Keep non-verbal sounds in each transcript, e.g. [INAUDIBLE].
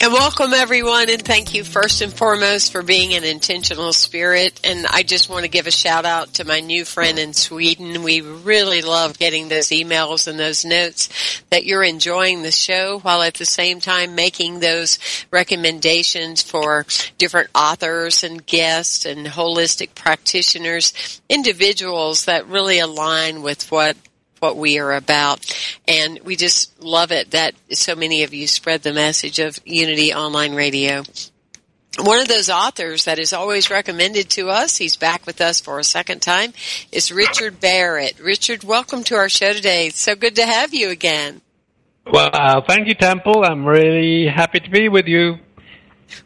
And welcome everyone and thank you first and foremost for being an intentional spirit. And I just want to give a shout out to my new friend in Sweden. We really love getting those emails and those notes that you're enjoying the show while at the same time making those recommendations for different authors and guests and holistic practitioners, individuals that really align with what what we are about. And we just love it that so many of you spread the message of Unity Online Radio. One of those authors that is always recommended to us, he's back with us for a second time, is Richard Barrett. Richard, welcome to our show today. It's so good to have you again. Well, thank you, Temple. I'm really happy to be with you.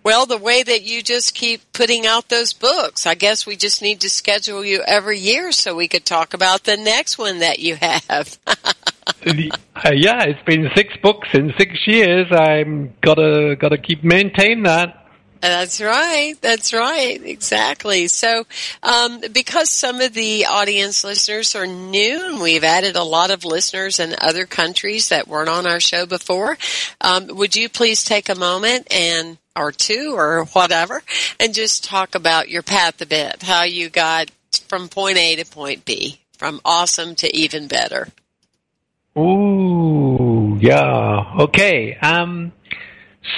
Well, the way that you just keep putting out those books, I guess we just need to schedule you every year so we could talk about the next one that you have. uh, yeah, it's been six books in six years. I'm gotta gotta keep maintain that. That's right. That's right. Exactly. So, um, because some of the audience listeners are new and we've added a lot of listeners in other countries that weren't on our show before, um, would you please take a moment and or two or whatever and just talk about your path a bit, how you got from point A to point B, from awesome to even better. Ooh, yeah. Okay. Um,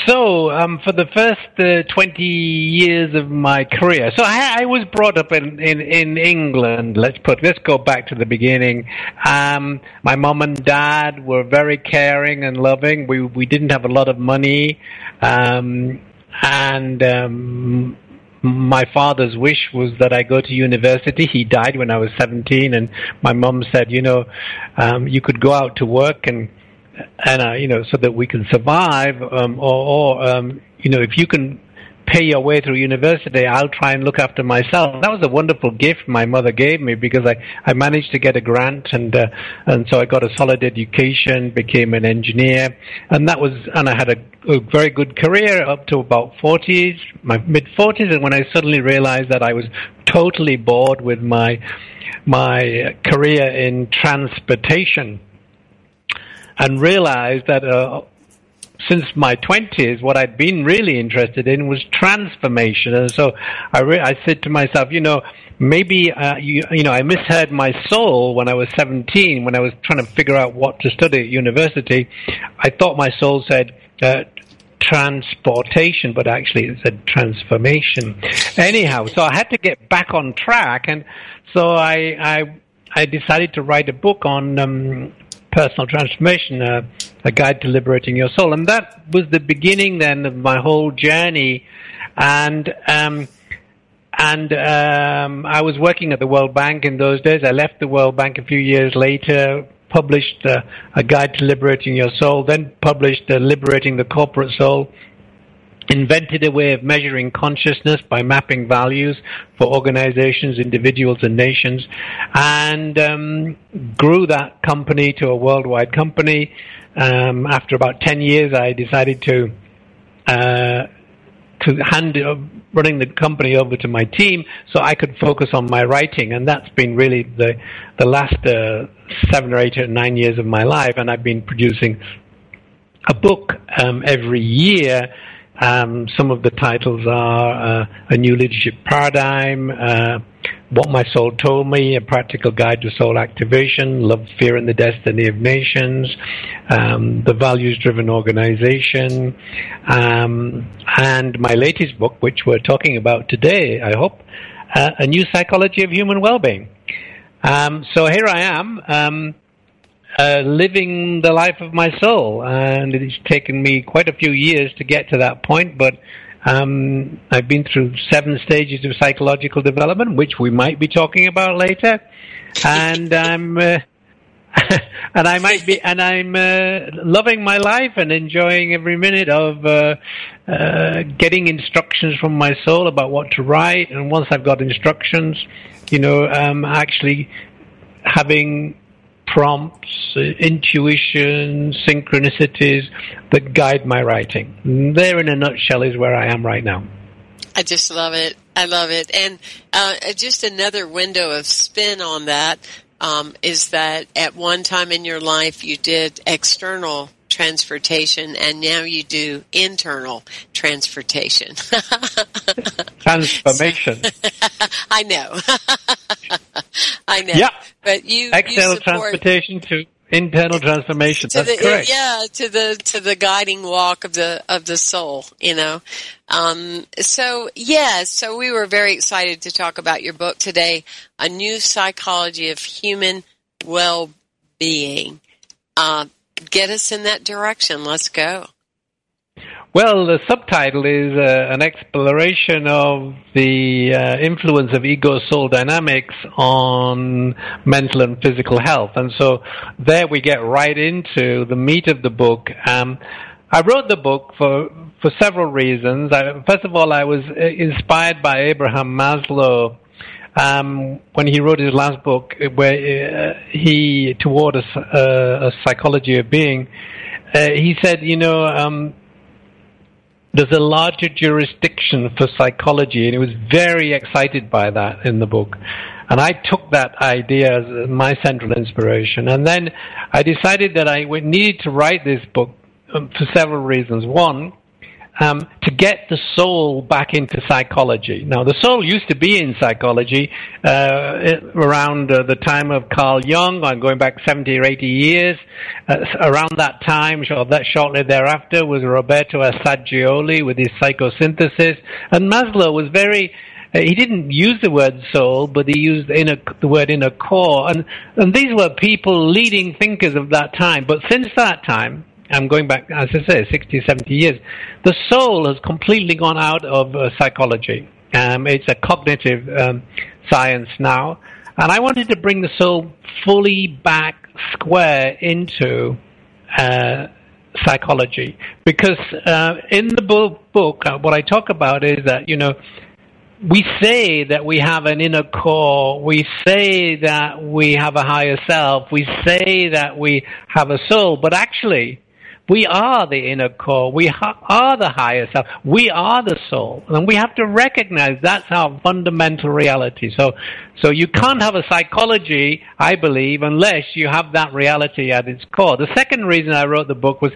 so, um, for the first uh, 20 years of my career, so I, I was brought up in, in, in, England. Let's put, let's go back to the beginning. Um, my mom and dad were very caring and loving. We, we didn't have a lot of money. Um, and, um, my father's wish was that I go to university. He died when I was 17 and my mom said, you know, um, you could go out to work and, and uh, you know, so that we can survive, um, or, or um, you know, if you can pay your way through university, I'll try and look after myself. That was a wonderful gift my mother gave me because I, I managed to get a grant and uh, and so I got a solid education, became an engineer, and that was and I had a, a very good career up to about 40s, my mid 40s, and when I suddenly realized that I was totally bored with my my career in transportation and realized that uh, since my 20s, what I'd been really interested in was transformation. And so I, re- I said to myself, you know, maybe, uh, you, you know, I misheard my soul when I was 17, when I was trying to figure out what to study at university. I thought my soul said, uh, transportation, but actually it said transformation. Anyhow, so I had to get back on track, and so I I, I decided to write a book on um, personal transformation, uh, a guide to liberating your soul, and that was the beginning then of my whole journey. And um, and um, I was working at the World Bank in those days. I left the World Bank a few years later, published uh, a guide to liberating your soul, then published uh, liberating the corporate soul. Invented a way of measuring consciousness by mapping values for organizations, individuals, and nations, and um, grew that company to a worldwide company. Um, after about 10 years, I decided to uh, to hand uh, running the company over to my team so I could focus on my writing, and that's been really the the last uh, seven or eight or nine years of my life, and I've been producing a book um, every year um, some of the titles are uh, A New Leadership Paradigm, uh, What My Soul Told Me, A Practical Guide to Soul Activation, Love, Fear, and the Destiny of Nations, um, The Values Driven Organization, um, and my latest book, which we're talking about today, I hope, uh, A New Psychology of Human Wellbeing. Um, so here I am um, uh, living the life of my soul, and it's taken me quite a few years to get to that point. But um, I've been through seven stages of psychological development, which we might be talking about later, and I'm. Uh, [LAUGHS] and I might be, and I'm uh, loving my life and enjoying every minute of uh, uh, getting instructions from my soul about what to write. And once I've got instructions, you know, um, actually having prompts, uh, intuition, synchronicities that guide my writing. There, in a nutshell, is where I am right now. I just love it. I love it. And uh, just another window of spin on that um, is that at one time in your life you did external transportation and now you do internal transportation. [LAUGHS] Transformation. [LAUGHS] I know. [LAUGHS] I know. Yeah. But you external you transportation to internal transformation. To That's the, correct. Yeah, to the to the guiding walk of the of the soul, you know. Um, so yeah, so we were very excited to talk about your book today, a new psychology of human well being. Uh, get us in that direction. Let's go. Well, the subtitle is uh, an exploration of the uh, influence of ego soul dynamics on mental and physical health. And so there we get right into the meat of the book. Um, I wrote the book for, for several reasons. I, first of all, I was uh, inspired by Abraham Maslow. Um, when he wrote his last book, where uh, he toward a, uh, a psychology of being, uh, he said, you know, um, there's a larger jurisdiction for psychology, and he was very excited by that in the book. And I took that idea as my central inspiration. And then I decided that I needed to write this book um, for several reasons. One, um, to get the soul back into psychology. Now, the soul used to be in psychology uh, around uh, the time of Carl Jung, I'm going back 70 or 80 years. Uh, around that time, or that shortly thereafter, was Roberto Assagioli with his psychosynthesis. And Maslow was very uh, he didn't use the word soul, but he used inner, the word inner core. And, and these were people, leading thinkers of that time. But since that time, I'm going back, as I say, 60, 70 years, the soul has completely gone out of uh, psychology. Um, it's a cognitive um, science now. And I wanted to bring the soul fully back square into uh, psychology. Because uh, in the book, uh, what I talk about is that, you know, we say that we have an inner core. We say that we have a higher self. We say that we have a soul. But actually, we are the inner core. We ha- are the higher self. We are the soul. And we have to recognize that's our fundamental reality. So, so you can't have a psychology, I believe, unless you have that reality at its core. The second reason I wrote the book was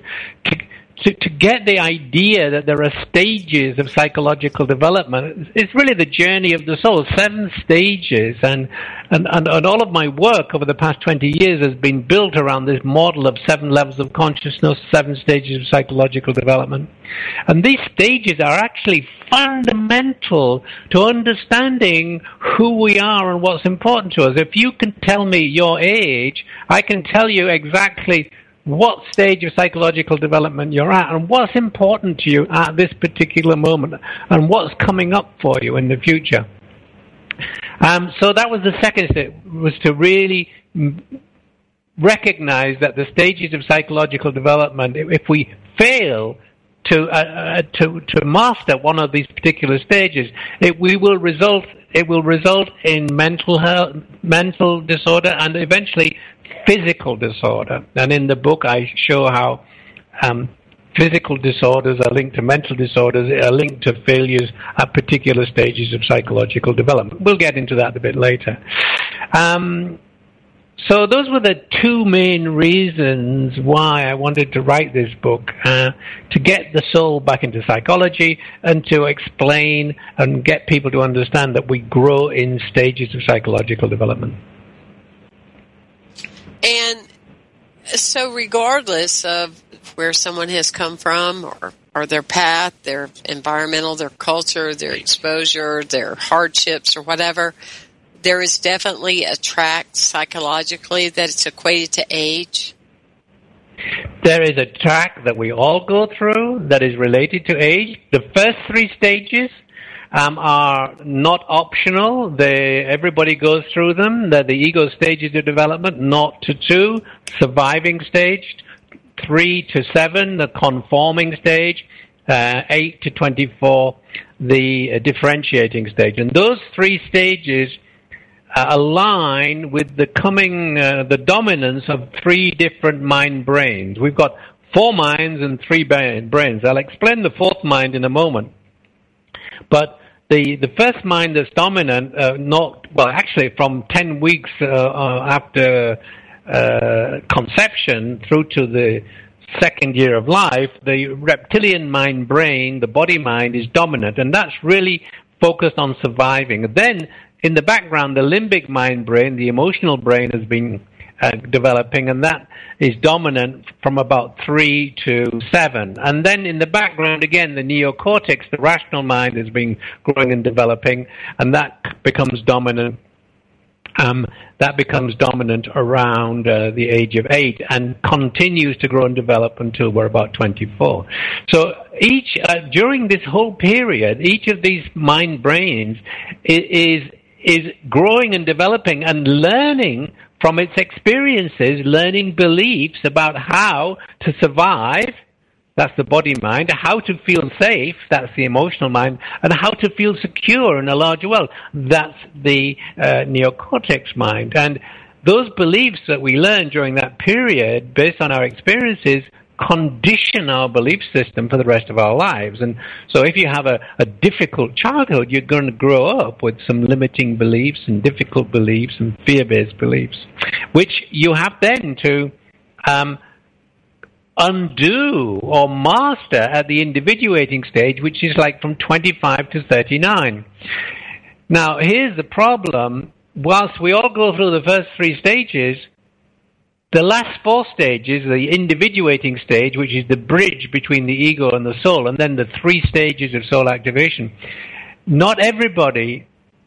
to, to get the idea that there are stages of psychological development. It's really the journey of the soul, seven stages. And, and, and, and all of my work over the past 20 years has been built around this model of seven levels of consciousness, seven stages of psychological development. And these stages are actually fundamental to understanding who we are and what's important to us. If you can tell me your age, I can tell you exactly what stage of psychological development you're at and what's important to you at this particular moment and what's coming up for you in the future. Um, so that was the second step, was to really recognize that the stages of psychological development, if we fail to uh, uh, to to master one of these particular stages, it we will result it will result in mental health, mental disorder, and eventually physical disorder. And in the book, I show how um, physical disorders are linked to mental disorders, are linked to failures at particular stages of psychological development. We'll get into that a bit later. Um, so those were the two main reasons why I wanted to write this book, uh, to get the soul back into psychology and to explain and get people to understand that we grow in stages of psychological development. And so regardless of where someone has come from or, or their path, their environmental, their culture, their exposure, their hardships or whatever, there is definitely a track psychologically that it's equated to age. There is a track that we all go through that is related to age. The first three stages um, are not optional. They, everybody goes through them. They're the ego stages of development, not to two, surviving stage, three to seven, the conforming stage, uh, eight to 24, the uh, differentiating stage. And those three stages align with the coming, uh, the dominance of three different mind brains. We've got four minds and three brains. I'll explain the fourth mind in a moment. But the, the first mind that's dominant, uh, not, well, actually from 10 weeks uh, uh, after uh, conception through to the second year of life, the reptilian mind brain, the body mind, is dominant, and that's really focused on surviving. Then, in the background, the limbic mind brain, the emotional brain, has been uh, developing, and that is dominant from about three to seven. And then in the background, again, the neocortex, the rational mind, has been growing and developing, and that becomes dominant um, that becomes dominant around uh, the age of eight and continues to grow and develop until we're about 24. So each, uh, during this whole period, each of these mind brains is, is growing and developing and learning from its experiences, learning beliefs about how to survive that's the body mind. How to feel safe, that's the emotional mind. And how to feel secure in a larger world, that's the uh, neocortex mind. And those beliefs that we learn during that period, based on our experiences, condition our belief system for the rest of our lives. And so if you have a, a difficult childhood, you're going to grow up with some limiting beliefs and difficult beliefs and fear-based beliefs, which you have then to um, undo or master at the individuating stage, which is like from 25 to 39. Now, here's the problem. Whilst we all go through the first three stages, the last four stages, the individuating stage, which is the bridge between the ego and the soul, and then the three stages of soul activation, not everybody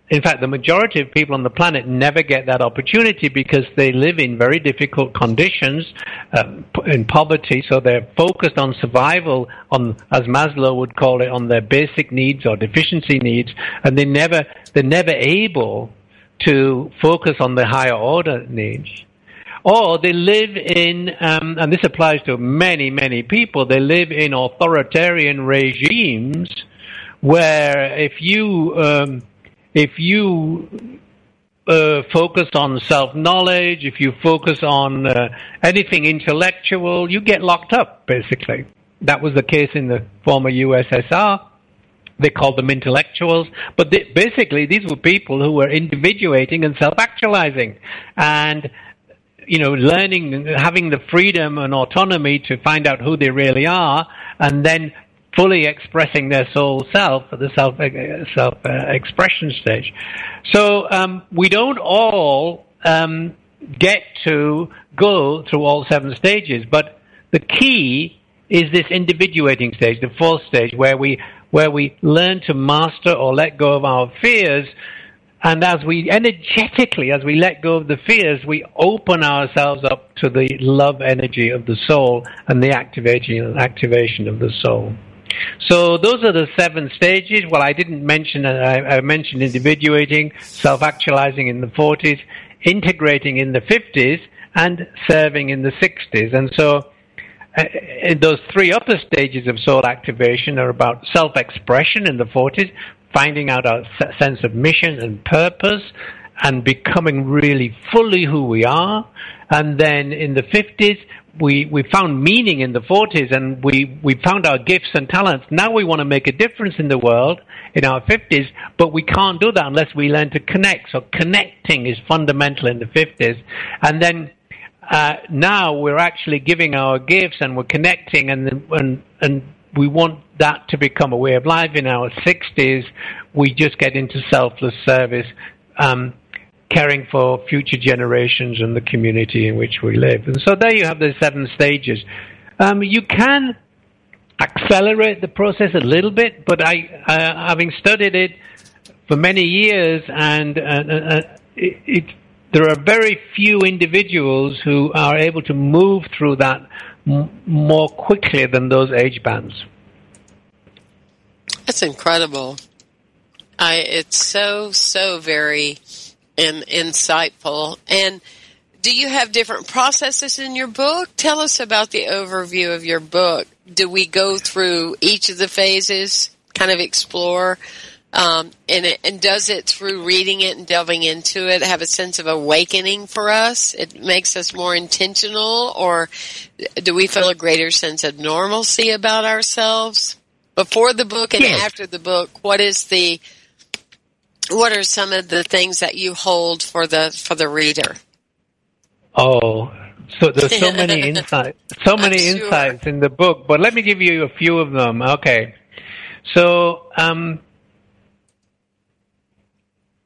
in fact, the majority of people on the planet never get that opportunity because they live in very difficult conditions, uh, in poverty. So they're focused on survival, on as Maslow would call it, on their basic needs or deficiency needs, and they never they're never able to focus on the higher order needs. Or they live in, um, and this applies to many, many people. They live in authoritarian regimes where if you um, if you uh, focus on self knowledge, if you focus on uh, anything intellectual, you get locked up, basically. That was the case in the former USSR. They called them intellectuals, but they, basically these were people who were individuating and self actualizing. And you know, learning, having the freedom and autonomy to find out who they really are, and then fully expressing their soul self at the self uh, self uh, expression stage. So um, we don't all um, get to go through all seven stages, but the key is this individuating stage, the fourth stage, where we where we learn to master or let go of our fears. And as we energetically, as we let go of the fears, we open ourselves up to the love energy of the soul and the activation activation of the soul. So those are the seven stages. Well, I didn't mention, uh, I, I mentioned individuating, self-actualizing in the 40s, integrating in the 50s, and serving in the 60s. And so uh, those three upper stages of soul activation are about self-expression in the 40s, finding out our sense of mission and purpose, and becoming really fully who we are. And then in the 50s, we, we found meaning in the 40s and we, we found our gifts and talents. Now we want to make a difference in the world in our 50s, but we can't do that unless we learn to connect. So connecting is fundamental in the 50s. And then uh, now we're actually giving our gifts and we're connecting and, and, and we want that to become a way of life. In our 60s, we just get into selfless service. Um, caring for future generations and the community in which we live. And so there you have the seven stages. Um, you can accelerate the process a little bit, but I, uh, having studied it for many years, and uh, uh, uh, it, it, there are very few individuals who are able to move through that m- more quickly than those age bands. That's incredible. I, it's so so very and insightful. And do you have different processes in your book? Tell us about the overview of your book. Do we go through each of the phases, kind of explore? Um, and, it, and does it through reading it and delving into it have a sense of awakening for us? It makes us more intentional, or do we feel a greater sense of normalcy about ourselves before the book and yes. after the book? What is the what are some of the things that you hold for the for the reader? Oh, so there's so many [LAUGHS] insights, so many sure. insights in the book. But let me give you a few of them. Okay, so um,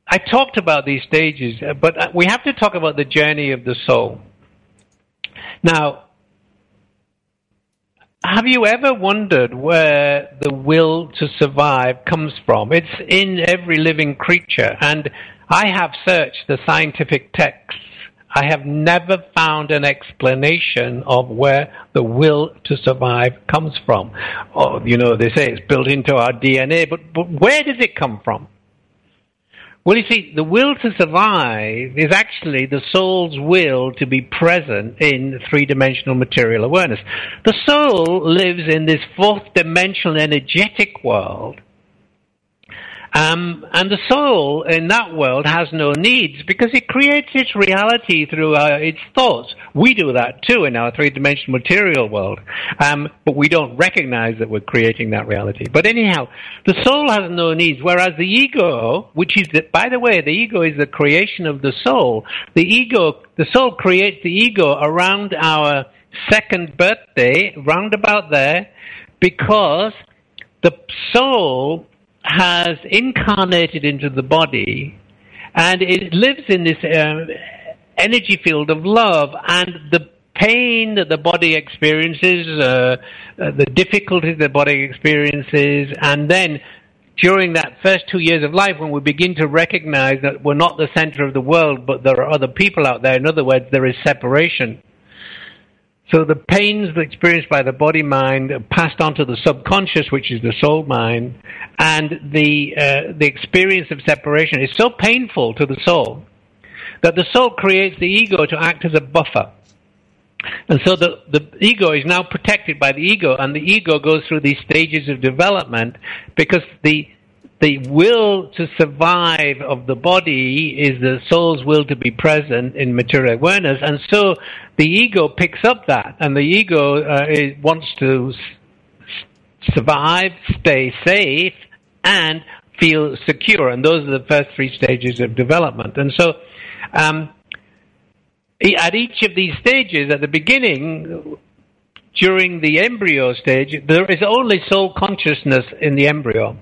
I talked about these stages, but we have to talk about the journey of the soul. Now, have you ever wondered where the will to survive comes from? It's in every living creature, and I have searched the scientific texts. I have never found an explanation of where the will to survive comes from. Oh, you know, they say it's built into our DNA, but, but where does it come from? Well, you see, the will to survive is actually the soul's will to be present in three dimensional material awareness. The soul lives in this fourth dimensional energetic world um, and the soul in that world has no needs because it creates its reality through uh, its thoughts. We do that too in our three-dimensional material world, um, but we don't recognize that we're creating that reality. But anyhow, the soul has no needs, whereas the ego, which is, the, by the way, the ego is the creation of the soul. The ego, the soul creates the ego around our second birthday, roundabout there, because the soul has incarnated into the body and it lives in this uh, energy field of love and the pain that the body experiences, uh, uh, the difficulties the body experiences, and then during that first two years of life when we begin to recognize that we're not the center of the world, but there are other people out there. In other words, there is separation. So the pains experienced by the body mind are passed on to the subconscious, which is the soul mind, and the uh, the experience of separation is so painful to the soul that the soul creates the ego to act as a buffer. And so the, the ego is now protected by the ego, and the ego goes through these stages of development because the the will to survive of the body is the soul's will to be present in material awareness, and so the ego picks up that, and the ego uh, wants to s- survive, stay safe, and feel secure, and those are the first three stages of development. And so, um, at each of these stages, at the beginning, during the embryo stage, there is only soul consciousness in the embryo.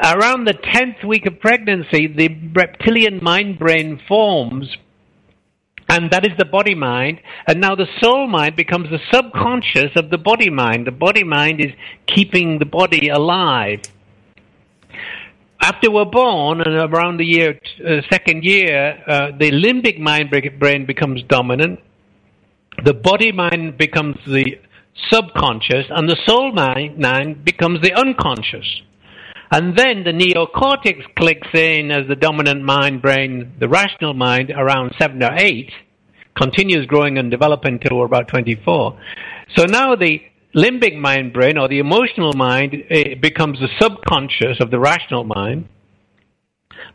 Around the 10th week of pregnancy, the reptilian mind brain forms, and that is the body mind. And now the soul mind becomes the subconscious of the body mind. The body mind is keeping the body alive. After we're born, and around the year uh, second year, uh, the limbic mind brain becomes dominant. The body mind becomes the subconscious, and the soul mind becomes the unconscious. And then the neocortex clicks in as the dominant mind brain, the rational mind, around seven or eight, continues growing and developing until we're about 24. So now the limbic mind brain or the emotional mind eh, becomes the subconscious of the rational mind.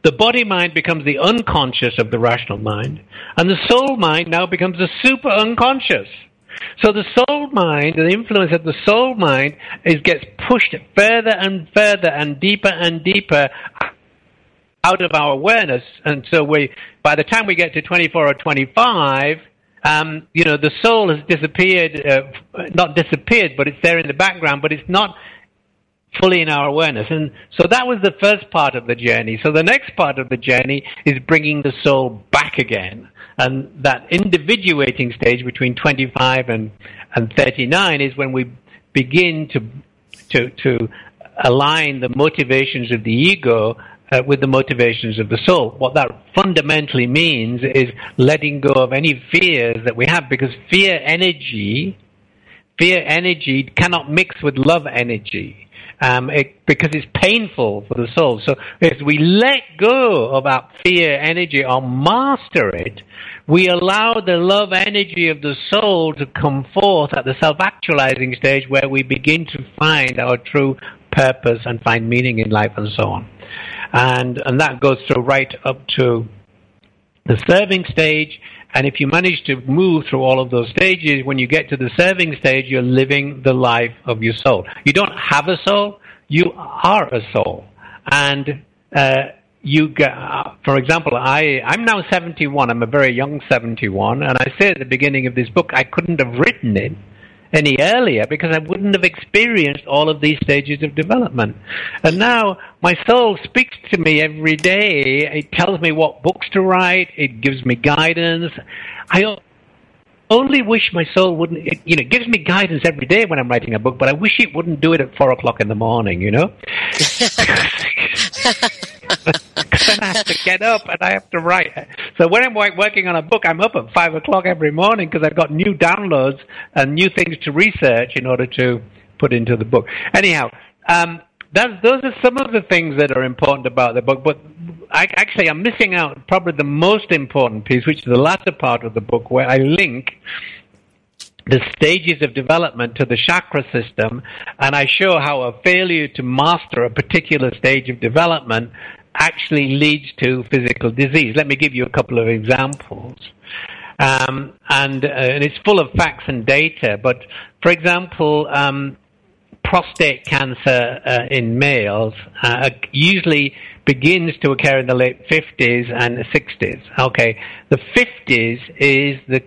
The body mind becomes the unconscious of the rational mind. And the soul mind now becomes the super unconscious. So the soul mind, the influence of the soul mind, is gets pushed further and further and deeper and deeper out of our awareness. And so we, by the time we get to 24 or 25, um, you know, the soul has disappeared, uh, not disappeared, but it's there in the background, but it's not fully in our awareness. And so that was the first part of the journey. So the next part of the journey is bringing the soul back again. And that individuating stage between 25 and, and 39 is when we begin to, to, to align the motivations of the ego uh, with the motivations of the soul. What that fundamentally means is letting go of any fears that we have because fear energy, fear energy cannot mix with love energy. Um, it, because it's painful for the soul. So if we let go of that fear energy or master it, we allow the love energy of the soul to come forth at the self-actualizing stage where we begin to find our true purpose and find meaning in life and so on and and that goes through right up to the serving stage. And if you manage to move through all of those stages, when you get to the serving stage, you're living the life of your soul. You don't have a soul; you are a soul, and uh, you get, uh, for example, I, I'm now 71. I'm a very young 71, and I say at the beginning of this book, I couldn't have written it any earlier because I wouldn't have experienced all of these stages of development. And now my soul speaks to me every day. It tells me what books to write. It gives me guidance. I only wish my soul wouldn't, it, you know, it gives me guidance every day when I'm writing a book, but I wish it wouldn't do it at four o'clock in the morning, you know? then [LAUGHS] I have to get up and I have to write. So when I'm working on a book, I'm up at five o'clock every morning because I've got new downloads and new things to research in order to put into the book. Anyhow, um, those are some of the things that are important about the book. But I, actually, I'm missing out probably the most important piece, which is the latter part of the book, where I link the stages of development to the chakra system, and I show how a failure to master a particular stage of development actually leads to physical disease. Let me give you a couple of examples. Um, and, uh, and, it's full of facts and data, but for example, um, prostate cancer uh, in males uh, usually begins to occur in the late 50s and 60s. Okay, the 50s is the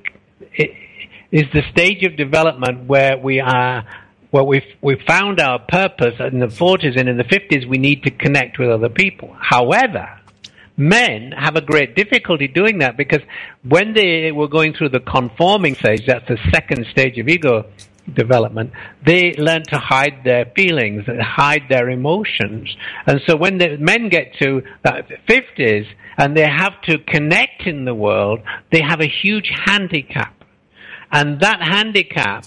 is the stage of development where we are well, we've, we found our purpose in the 40s and in the 50s, we need to connect with other people. However, men have a great difficulty doing that because when they were going through the conforming stage, that's the second stage of ego development, they learn to hide their feelings, and hide their emotions. And so when the men get to the 50s and they have to connect in the world, they have a huge handicap. And that handicap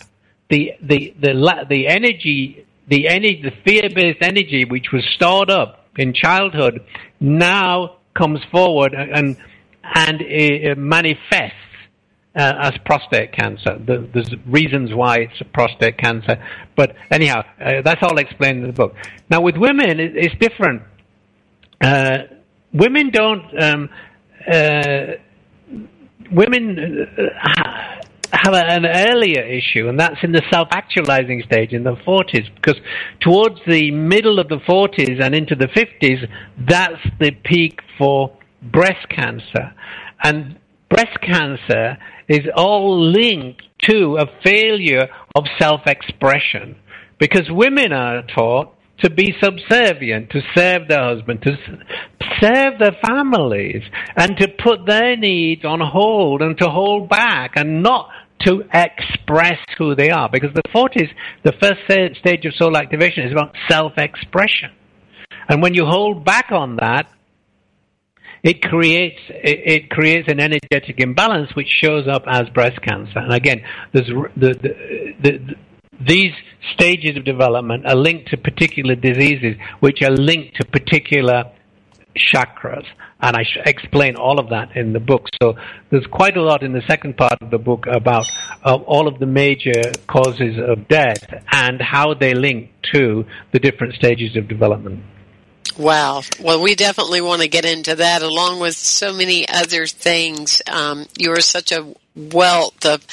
the the the the energy the energy the fear based energy which was stored up in childhood now comes forward and and it uh, uh, manifests uh, as prostate cancer. The, there's reasons why it's a prostate cancer, but anyhow, uh, that's all explained in the book. Now with women, it, it's different. Uh, women don't. Um, uh, women uh, have an earlier issue, and that's in the self-actualizing stage in the 40s, because towards the middle of the 40s and into the 50s, that's the peak for breast cancer. And breast cancer is all linked to a failure of self-expression, because women are taught to be subservient, to serve their husband, to serve their families, and to put their needs on hold and to hold back and not to express who they are. Because the 40s, the first stage of soul activation is about self-expression. And when you hold back on that, it creates it, it, creates an energetic imbalance which shows up as breast cancer. And again, there's the, the, the, these stages of development are linked to particular diseases, which are linked to particular chakras. and I explain all of that in the book. So there's quite a lot in the second part of the book about uh, all of the major causes of death and how they link to the different stages of development. Wow. Well, we definitely want to get into that along with so many other things. Um, you are such a wealth of,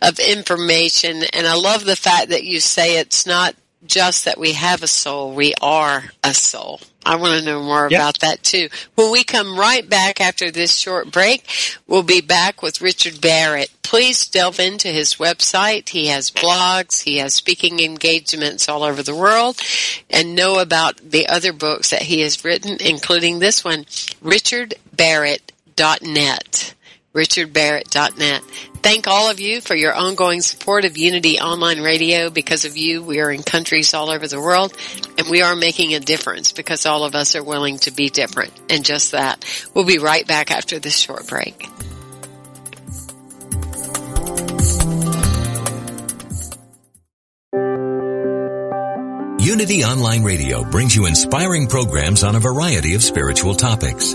of information and I love the fact that you say it's not just that we have a soul, we are a soul. I want to know more yep. about that too. When we come right back after this short break, we'll be back with Richard Barrett. Please delve into his website. He has blogs, he has speaking engagements all over the world, and know about the other books that he has written, including this one, richardbarrett.net richardbarrett.net. Thank all of you for your ongoing support of Unity Online Radio. Because of you, we are in countries all over the world and we are making a difference because all of us are willing to be different. And just that. We'll be right back after this short break. Unity Online Radio brings you inspiring programs on a variety of spiritual topics.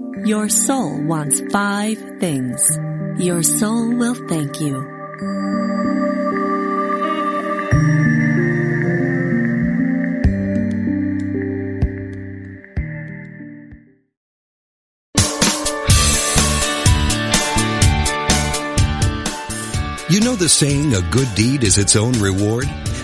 your soul wants five things. Your soul will thank you. You know the saying, a good deed is its own reward?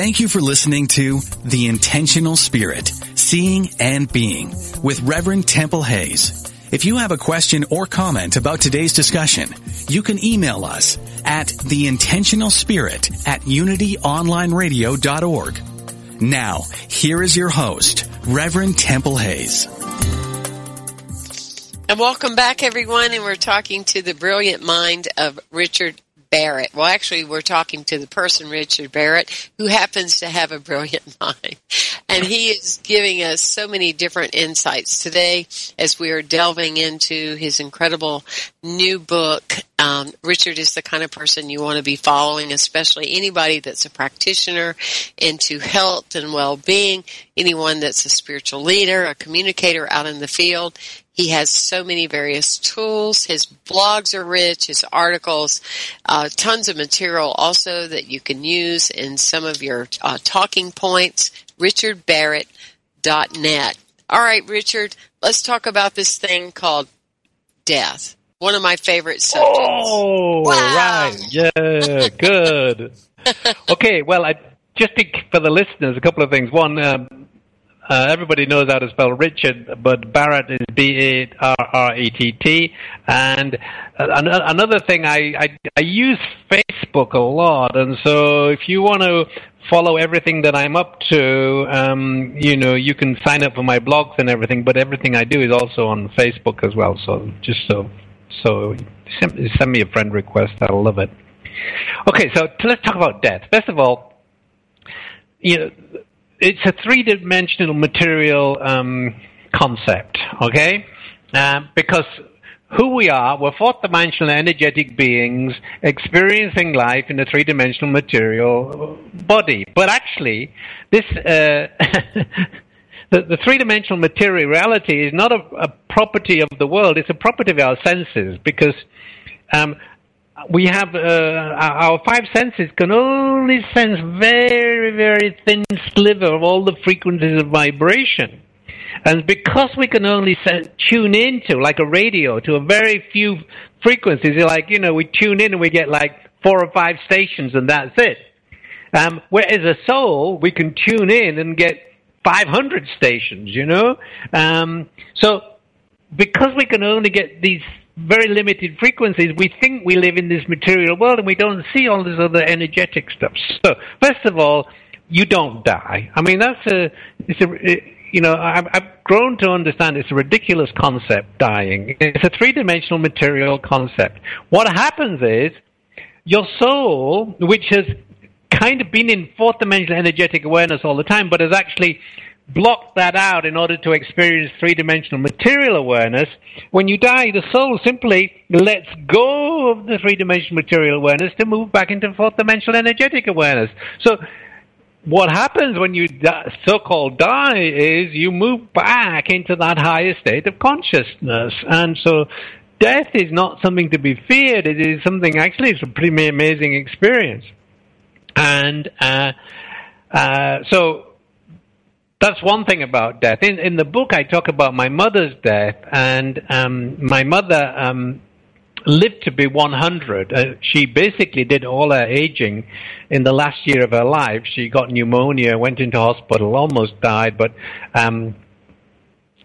Thank you for listening to The Intentional Spirit, Seeing and Being with Reverend Temple Hayes. If you have a question or comment about today's discussion, you can email us at theintentionalspirit at unityonlineradio.org. Now, here is your host, Reverend Temple Hayes. And welcome back everyone, and we're talking to the brilliant mind of Richard Barrett. Well, actually, we're talking to the person, Richard Barrett, who happens to have a brilliant [LAUGHS] mind. And he is giving us so many different insights today as we are delving into his incredible new book. Um, Richard is the kind of person you want to be following, especially anybody that's a practitioner into health and well-being, anyone that's a spiritual leader, a communicator out in the field. He has so many various tools. His blogs are rich, his articles, uh, tons of material also that you can use in some of your uh, talking points. RichardBarrett.net. All right, Richard, let's talk about this thing called death. One of my favorite subjects. Oh, Wow. right. Yeah, good. [LAUGHS] okay, well, I just think for the listeners, a couple of things. One, um, uh, everybody knows how to spell Richard, but Barrett is B-A-R-R-E-T-T. And uh, an- another thing, I, I, I use Facebook a lot, and so if you want to follow everything that I'm up to, um, you know, you can sign up for my blogs and everything, but everything I do is also on Facebook as well, so just so, so send, me a friend request, I'll love it. Okay, so let's talk about death. First of all, you know, it's a three-dimensional material um, concept, okay? Um, because who we are, we're fourth-dimensional energetic beings experiencing life in a three-dimensional material body. But actually, this uh, [LAUGHS] the, the three-dimensional material reality is not a, a property of the world; it's a property of our senses because. Um, we have uh, our five senses can only sense very, very thin sliver of all the frequencies of vibration. And because we can only tune into, like a radio, to a very few frequencies, like, you know, we tune in and we get like four or five stations and that's it. Um, whereas a soul, we can tune in and get 500 stations, you know? Um, so, because we can only get these very limited frequencies, we think we live in this material world and we don't see all this other energetic stuff. So, first of all, you don't die. I mean, that's a, it's a, you know, I've, I've grown to understand it's a ridiculous concept, dying. It's a three-dimensional material concept. What happens is, your soul, which has kind of been in fourth dimensional energetic awareness all the time, but has actually blocked that out in order to experience three dimensional material awareness. When you die, the soul simply lets go of the three dimensional material awareness to move back into fourth dimensional energetic awareness. So, what happens when you so-called die is you move back into that higher state of consciousness. And so death is not something to be feared. It is something, actually, it's a pretty amazing experience. And uh, uh, so that's one thing about death. In, in the book, I talk about my mother's death, and um, my mother um, lived to be 100. Uh, she basically did all her aging in the last year of her life. She got pneumonia, went into hospital, almost died, but um,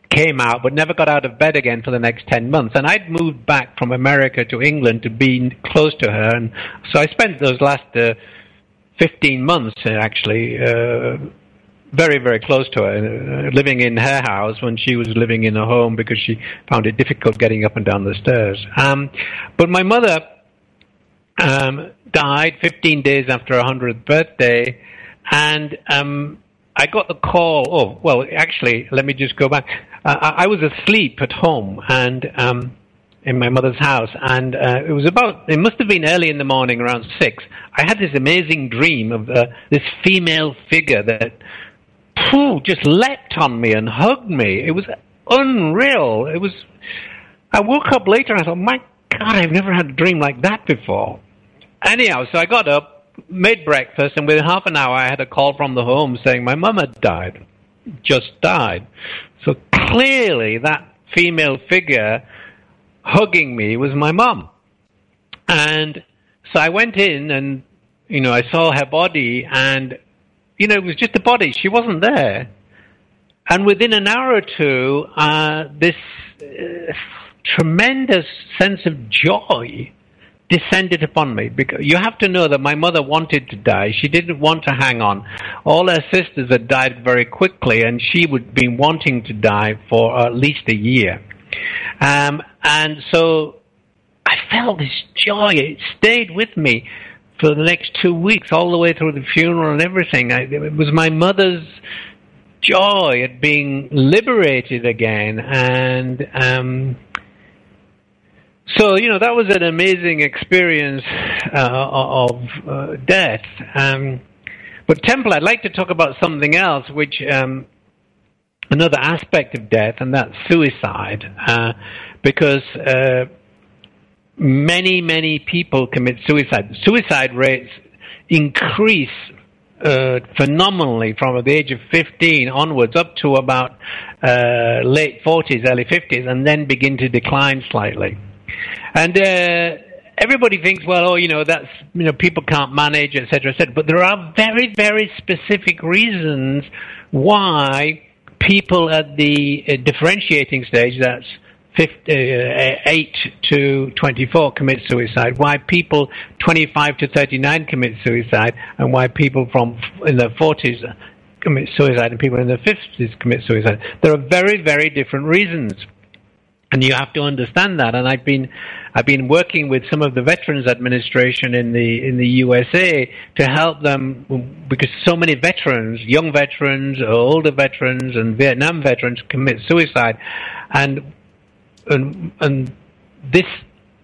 came out, but never got out of bed again for the next 10 months. And I'd moved back from America to England to be close to her, and so I spent those last uh, 15 months uh, actually. Uh, very, very close to her, uh, living in her house when she was living in a home because she found it difficult getting up and down the stairs. Um, but my mother um, died 15 days after her 100th birthday, and um, I got the call. Oh, well, actually, let me just go back. Uh, I, I was asleep at home and um, in my mother's house, and uh, it was about. It must have been early in the morning, around six. I had this amazing dream of uh, this female figure that phew, just leapt on me and hugged me. It was unreal. It was. I woke up later and I thought, my God, I've never had a dream like that before. Anyhow, so I got up, made breakfast, and within half an hour I had a call from the home saying my mum had died, just died. So clearly that female figure hugging me was my mum. And so I went in and, you know, I saw her body and you know, it was just a body. She wasn't there. And within an hour or two, uh, this uh, tremendous sense of joy descended upon me. Because you have to know that my mother wanted to die. She didn't want to hang on. All her sisters had died very quickly, and she would be wanting to die for at least a year. Um, and so I felt this joy. It stayed with me for the next two weeks, all the way through the funeral and everything. I, it was my mother's joy at being liberated again, and um, so you know that was an amazing experience uh, of uh, death. Um, but Temple, I'd like to talk about something else, which um, another aspect of death, and that's suicide, uh, because uh, many many people commit suicide. Suicide rates increase uh, phenomenally from the age of 15 onwards up to about uh, late 40s, early 50s, and then begin to decline slightly. And uh, everybody thinks, well, oh, you know, that's you know, people can't manage, etc., etc. But there are very, very specific reasons why people at the uh, differentiating stage, that's Uh, 8 to 24 commit suicide, why people 25 to 39 commit suicide, and why people from in their 40s commit suicide and people in their 50s commit suicide. There are very, very different reasons. And you have to understand that. And I've been, I've been working with some of the Veterans Administration in the in the USA to help them because so many veterans, young veterans, older veterans, and Vietnam veterans commit suicide, and and, and this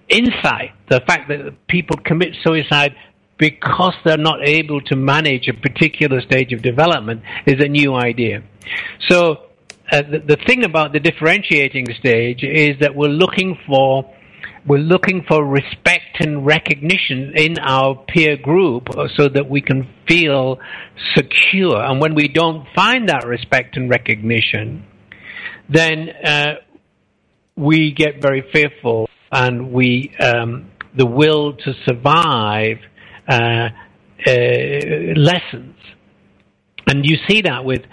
insight, the fact that people commit suicide because they're not able to manage a particular stage of development, is a new idea. So uh, the, the thing about the differentiating stage is that we're looking for we're looking for respect and recognition in our peer group so that we can feel secure. And when we don't find that respect and recognition, then uh, we get very fearful and we um, the will to survive uh, uh, lessens. And you see that with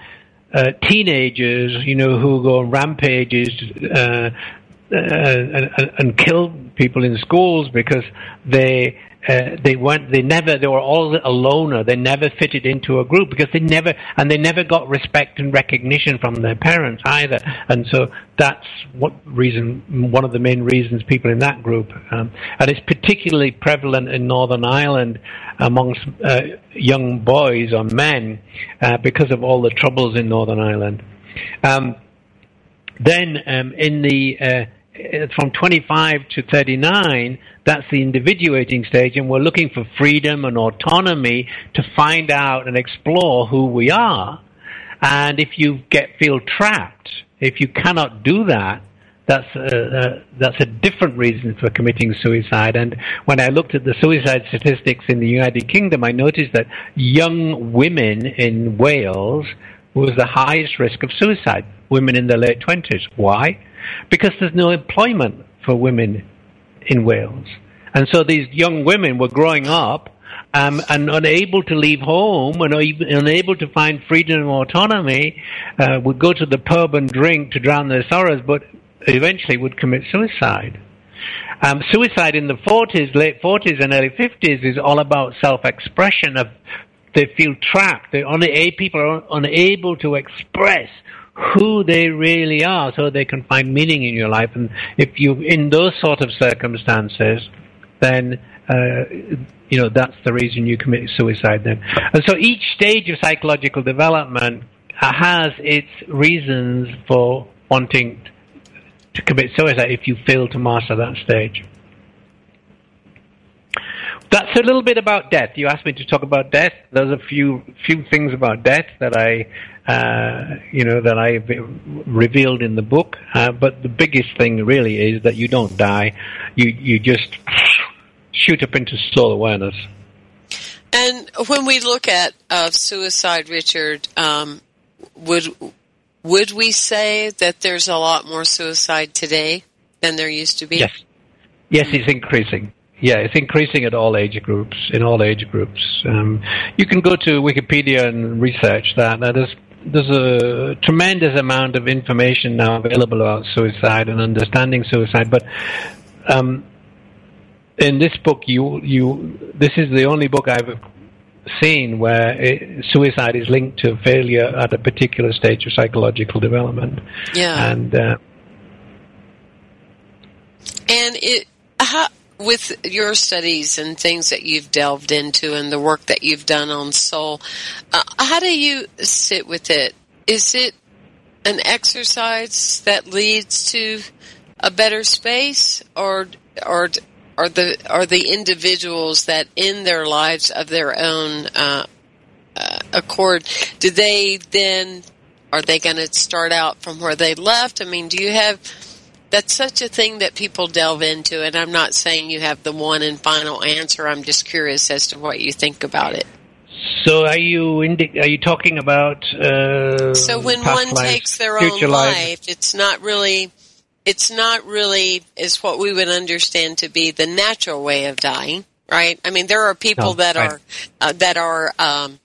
uh, teenagers, you know, who go on rampages uh, uh, and, and, kill people in schools because they uh, they weren't they never they were all a loner. They never fitted into a group because they never and they never got respect and recognition from their parents either. And so that's what reason one of the main reasons people in that group um, and it's particularly prevalent in Northern Ireland amongst uh, young boys or men uh, because of all the troubles in Northern Ireland. Um, then um, in the uh, from 25 to 39, that's the individuating stage, and we're looking for freedom and autonomy to find out and explore who we are. And if you get feel trapped, if you cannot do that, that's a, uh, that's a different reason for committing suicide. And when I looked at the suicide statistics in the United Kingdom, I noticed that young women in Wales was the highest risk of suicide. Women in their late twenties. Why? Because there's no employment for women in Wales. And so these young women were growing up um, and unable to leave home and unable to find freedom and autonomy, uh, would go to the pub and drink to drown their sorrows, but eventually would commit suicide. Um, suicide in the 40s, late 40s and early 50s is all about self-expression of they feel trapped. Unable, people are unable to express who they really are so they can find meaning in your life. And if you, in those sort of circumstances, then, uh, you know, that's the reason you commit suicide then. And so each stage of psychological development has its reasons for wanting to commit suicide if you fail to master that stage. That's a little bit about death. You asked me to talk about death. There's a few few things about death that I, you know, that I revealed in the book. Uh, but the biggest thing really is that you don't die. You you just shoot up into soul awareness. And when we look at uh, suicide, Richard, um, would would we say that there's a lot more suicide today than there used to be? Yes, yes, it's increasing. Yeah, it's increasing at all age groups. In all age groups, um, you can go to Wikipedia and research that. Now, there's there's a tremendous amount of information now available about suicide and understanding suicide. But um, in this book, you you this is the only book I've seen where it, suicide is linked to failure at a particular stage of psychological development. Yeah, and uh, and it how with your studies and things that you've delved into and the work that you've done on soul, uh, how do you sit with it? Is it an exercise that leads to a better space, or or are the are the individuals that in their lives of their own uh, uh, accord, do they then are they going to start out from where they left? I mean, do you have that's such a thing that people delve into, and I'm not saying you have the one and final answer. I'm just curious as to what you think about it. So, are you indi- are you talking about? Uh, so, when one takes their own life, it's not really it's not really is what we would understand to be the natural way of dying, right? I mean, there are people no, that right. are uh, that are, um,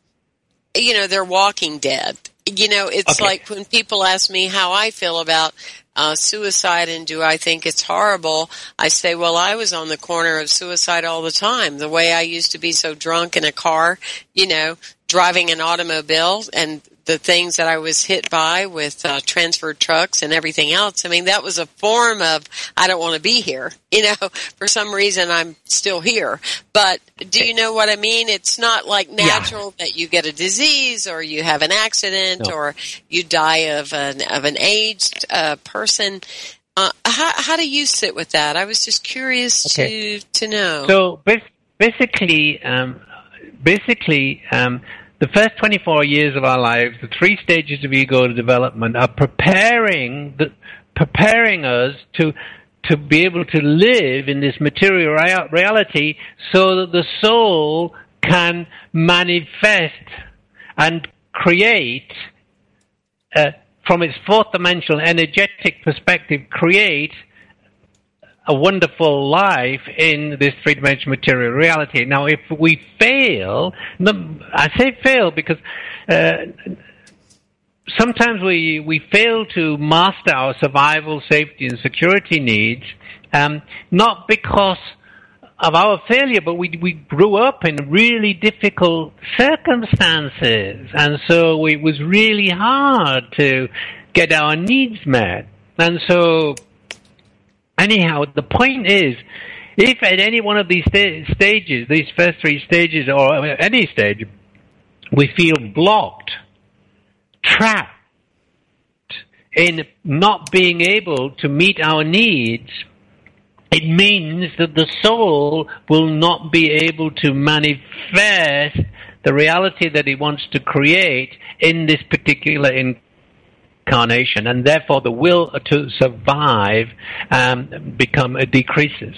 you know, they're walking dead. You know, it's okay. like when people ask me how I feel about uh, suicide and do I think it's horrible? I say, well, I was on the corner of suicide all the time. The way I used to be so drunk in a car, you know, driving an automobile and the things that I was hit by with uh, transferred trucks and everything else. I mean, that was a form of I don't want to be here. [LAUGHS] You know, for some reason I'm still here. But do you know what I mean? It's not like natural yeah. that you get a disease or you have an accident no. or you die of an of an aged uh, person. Uh, how, how do you sit with that? I was just curious okay. to to know. So basically, um, basically. Um, the first 24 years of our lives, the three stages of ego development are preparing the, preparing us to to be able to live in this material reality so that the soul can manifest and create uh, from its fourth dimensional energetic perspective create a wonderful life in this three dimensional material reality. Now, if we fail, I say fail because uh, sometimes we, we fail to master our survival, safety, and security needs, um, not because of our failure, but we, we grew up in really difficult circumstances. And so it was really hard to get our needs met. And so anyhow, the point is, if at any one of these st- stages, these first three stages, or any stage, we feel blocked, trapped in not being able to meet our needs, it means that the soul will not be able to manifest the reality that it wants to create in this particular incarnation, and therefore the will to survive um, become uh, decreases.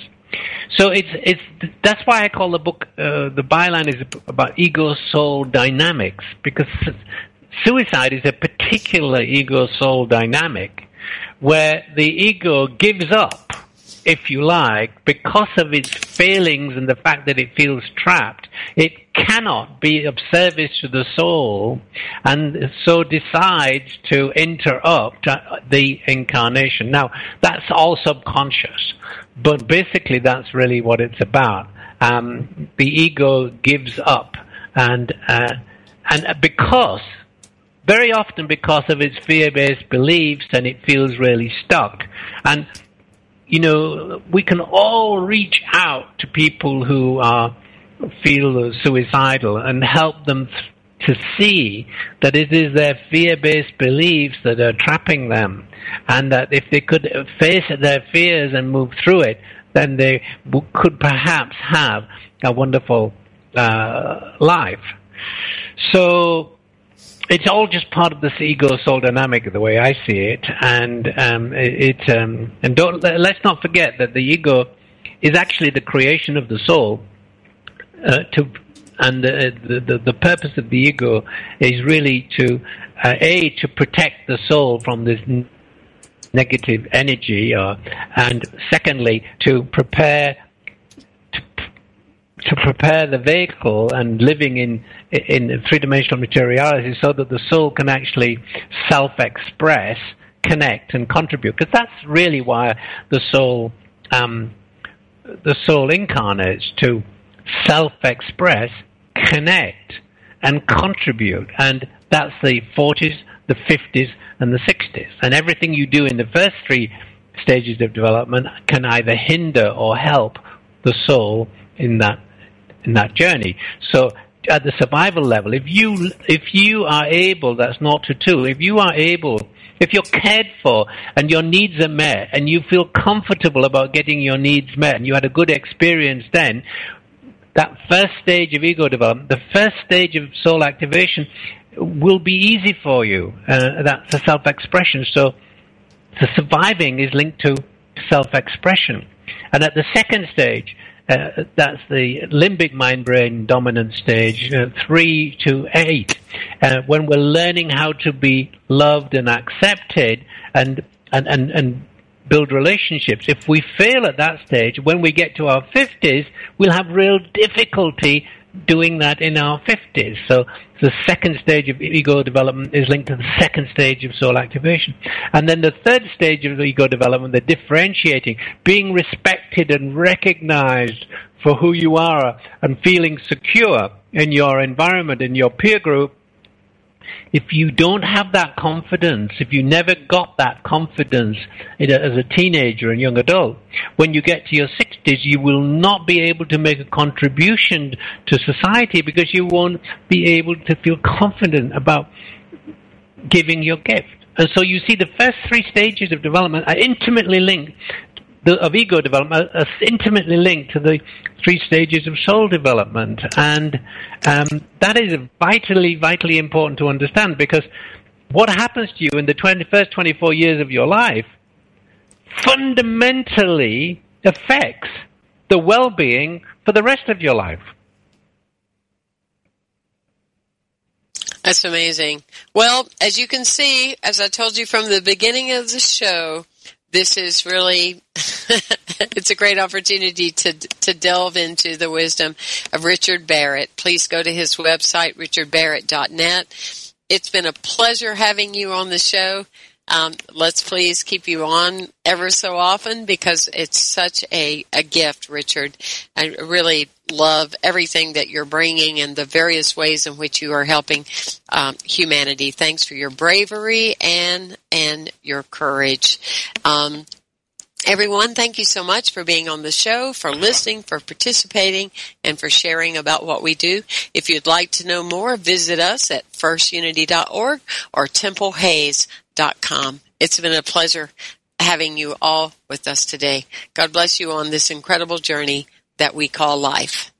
So it's it's that's why I call the book uh, the byline is about ego soul dynamics because suicide is a particular ego soul dynamic where the ego gives up if you like, because of its failings and the fact that it feels trapped, it cannot be of service to the soul and so decides to interrupt the incarnation. Now, that's all subconscious, but basically that's really what it's about. Um, the ego gives up and, uh, and because very often because of its fear-based beliefs and it feels really stuck. And you know, we can all reach out to people who are feel suicidal and help them to see that it is their fear-based beliefs that are trapping them, and that if they could face their fears and move through it, then they could perhaps have a wonderful uh, life. So it's all just part of this ego soul dynamic, the way I see it, and um, it, it um, and don't let's not forget that the ego is actually the creation of the soul. Uh, to and the, the the purpose of the ego is really to uh, a to protect the soul from this negative energy, uh, and secondly to prepare to prepare the vehicle and living in in three dimensional materiality so that the soul can actually self express, connect, and contribute. Because that's really why the soul um, the soul incarnates to self express, connect, and contribute. And that's the 40s, the 50s, and the 60s. And everything you do in the first three stages of development can either hinder or help the soul in that in that journey. So at the survival level, if you if you are able, that's not to two. If you are able if you're cared for and your needs are met and you feel comfortable about getting your needs met and you had a good experience then, that first stage of ego development, the first stage of soul activation will be easy for you. Uh, that's the self-expression. So the surviving is linked to self-expression. And at the second stage, uh, that's the limbic mind brain dominant stage, uh, three to eight, uh, when we're learning how to be loved and accepted and, and, and, and build relationships. If we fail at that stage, when we get to our 50s, we'll have real difficulty doing that in our 50s. So the second stage of ego development is linked to the second stage of soul activation. And then the third stage of ego development, the differentiating, being respected and recognized for who you are and feeling secure in your environment, in your peer group, if you don't have that confidence, if you never got that confidence as a teenager and young adult, when you get to your 60s, you will not be able to make a contribution to society because you won't be able to feel confident about giving your gift. And so you see the first three stages of development are intimately linked the, of ego development are intimately linked to the three stages of soul development. And um, that is vitally, vitally important to understand because what happens to you in the 20, first 24 years of your life fundamentally affects the well-being for the rest of your life. That's amazing. Well, as you can see, as I told you from the beginning of the show, this is really [LAUGHS] it's a great opportunity to to delve into the wisdom of Richard Barrett. Please go to his website richardbarrett.net. It's been a pleasure having you on the show. Um, let's please keep you on ever so often because it's such a, a gift, Richard. I really love everything that you're bringing and the various ways in which you are helping um, humanity. Thanks for your bravery and and your courage. Um, Everyone, thank you so much for being on the show, for listening, for participating, and for sharing about what we do. If you'd like to know more, visit us at firstunity.org or templehayes.com. It's been a pleasure having you all with us today. God bless you on this incredible journey that we call life.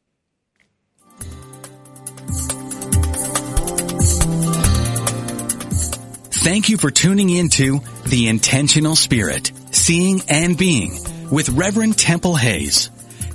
Thank you for tuning into The Intentional Spirit Seeing and Being with Reverend Temple Hayes.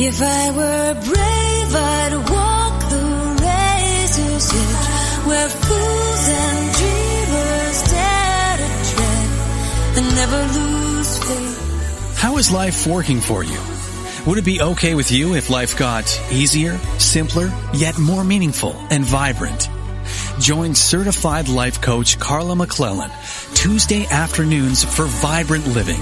If I were brave, I'd walk the razor's edge where fools and dreamers dare to tread and never lose faith. How is life working for you? Would it be okay with you if life got easier, simpler, yet more meaningful and vibrant? Join certified life coach Carla McClellan Tuesday afternoons for vibrant living.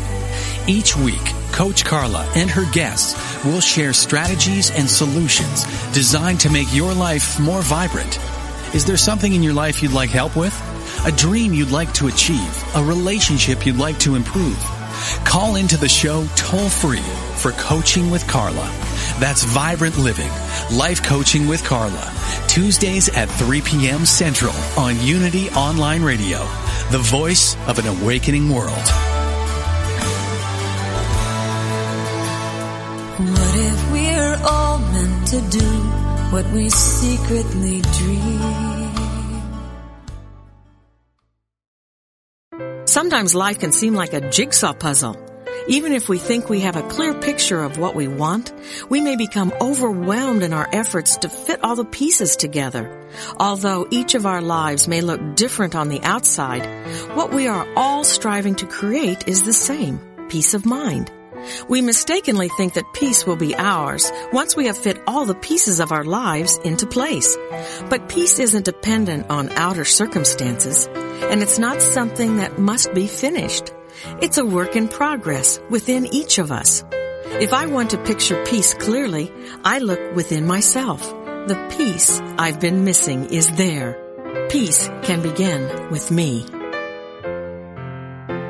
Each week, Coach Carla and her guests will share strategies and solutions designed to make your life more vibrant. Is there something in your life you'd like help with? A dream you'd like to achieve? A relationship you'd like to improve? Call into the show toll free for coaching with Carla. That's Vibrant Living, Life Coaching with Carla. Tuesdays at 3 p.m. Central on Unity Online Radio, the voice of an awakening world. What if we're all meant to do what we secretly dream? Sometimes life can seem like a jigsaw puzzle. Even if we think we have a clear picture of what we want, we may become overwhelmed in our efforts to fit all the pieces together. Although each of our lives may look different on the outside, what we are all striving to create is the same, peace of mind. We mistakenly think that peace will be ours once we have fit all the pieces of our lives into place. But peace isn't dependent on outer circumstances, and it's not something that must be finished. It's a work in progress within each of us. If I want to picture peace clearly, I look within myself. The peace I've been missing is there. Peace can begin with me.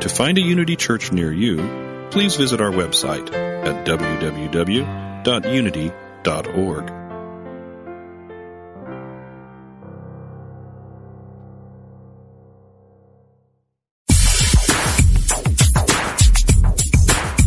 To find a Unity Church near you, please visit our website at www.unity.org.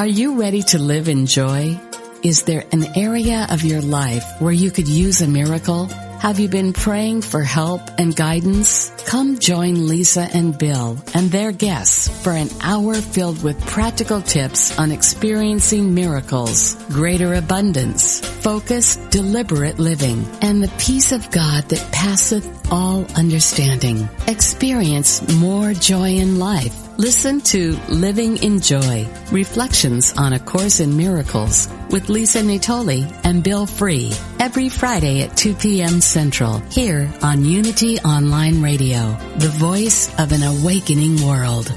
Are you ready to live in joy? Is there an area of your life where you could use a miracle? Have you been praying for help and guidance? Come join Lisa and Bill and their guests for an hour filled with practical tips on experiencing miracles, greater abundance, focus, deliberate living, and the peace of God that passeth all understanding. Experience more joy in life. Listen to Living in Joy, Reflections on A Course in Miracles with Lisa Natoli and Bill Free every Friday at 2 p.m. Central here on Unity Online Radio, the voice of an awakening world.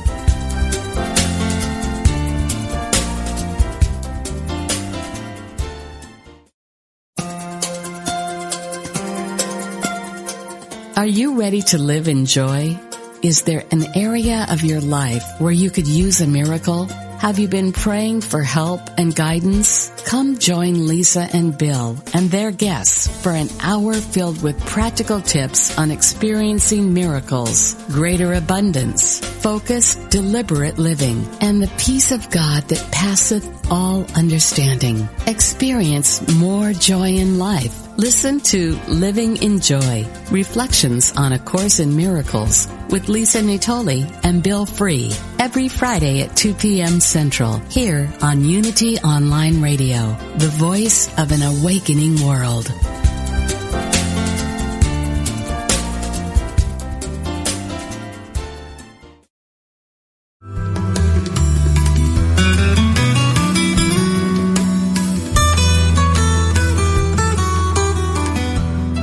Are you ready to live in joy? Is there an area of your life where you could use a miracle? Have you been praying for help and guidance? Come join Lisa and Bill and their guests for an hour filled with practical tips on experiencing miracles, greater abundance, focused, deliberate living, and the peace of God that passeth all understanding. Experience more joy in life. Listen to Living in Joy, Reflections on A Course in Miracles with Lisa Natoli and Bill Free every Friday at 2 p.m. Central here on Unity Online Radio, the voice of an awakening world.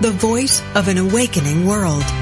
the voice of an awakening world.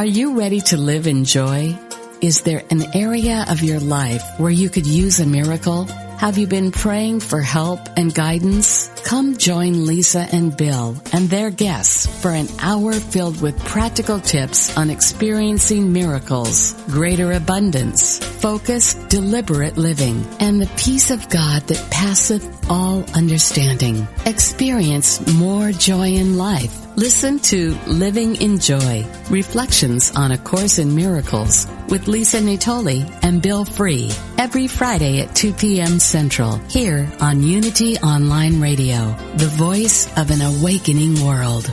Are you ready to live in joy? Is there an area of your life where you could use a miracle? Have you been praying for help and guidance? Come join Lisa and Bill and their guests for an hour filled with practical tips on experiencing miracles, greater abundance, focused, deliberate living, and the peace of God that passeth all understanding. Experience more joy in life. Listen to Living in Joy, Reflections on A Course in Miracles with Lisa Natoli and Bill Free every Friday at 2 p.m. Central here on Unity Online Radio, the voice of an awakening world.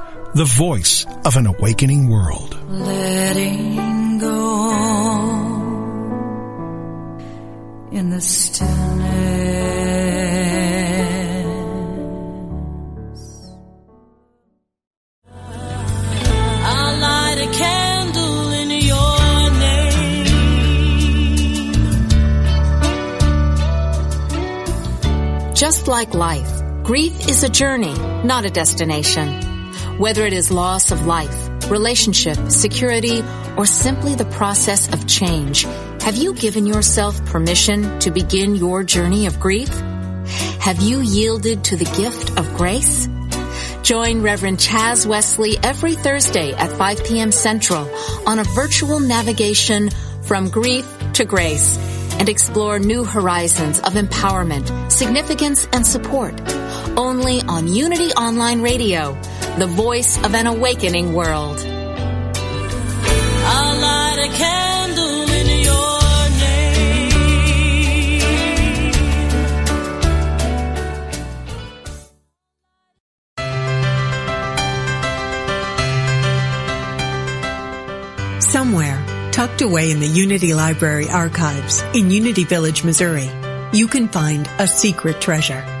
the voice of an awakening world. Letting go in the stillness. I'll light a candle in your name. Just like life, grief is a journey, not a destination. Whether it is loss of life, relationship, security, or simply the process of change, have you given yourself permission to begin your journey of grief? Have you yielded to the gift of grace? Join Reverend Chaz Wesley every Thursday at 5 p.m. Central on a virtual navigation from grief to grace and explore new horizons of empowerment, significance, and support. Only on Unity Online Radio, the voice of an awakening world. I'll light a candle in your name. Somewhere, tucked away in the Unity Library archives in Unity Village, Missouri, you can find a secret treasure.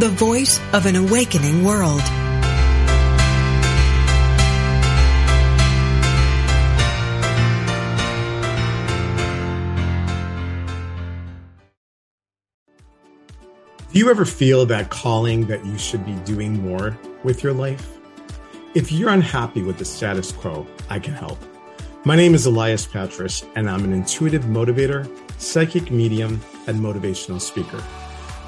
the voice of an awakening world. Do you ever feel that calling that you should be doing more with your life? If you're unhappy with the status quo, I can help. My name is Elias Patras, and I'm an intuitive motivator, psychic medium, and motivational speaker.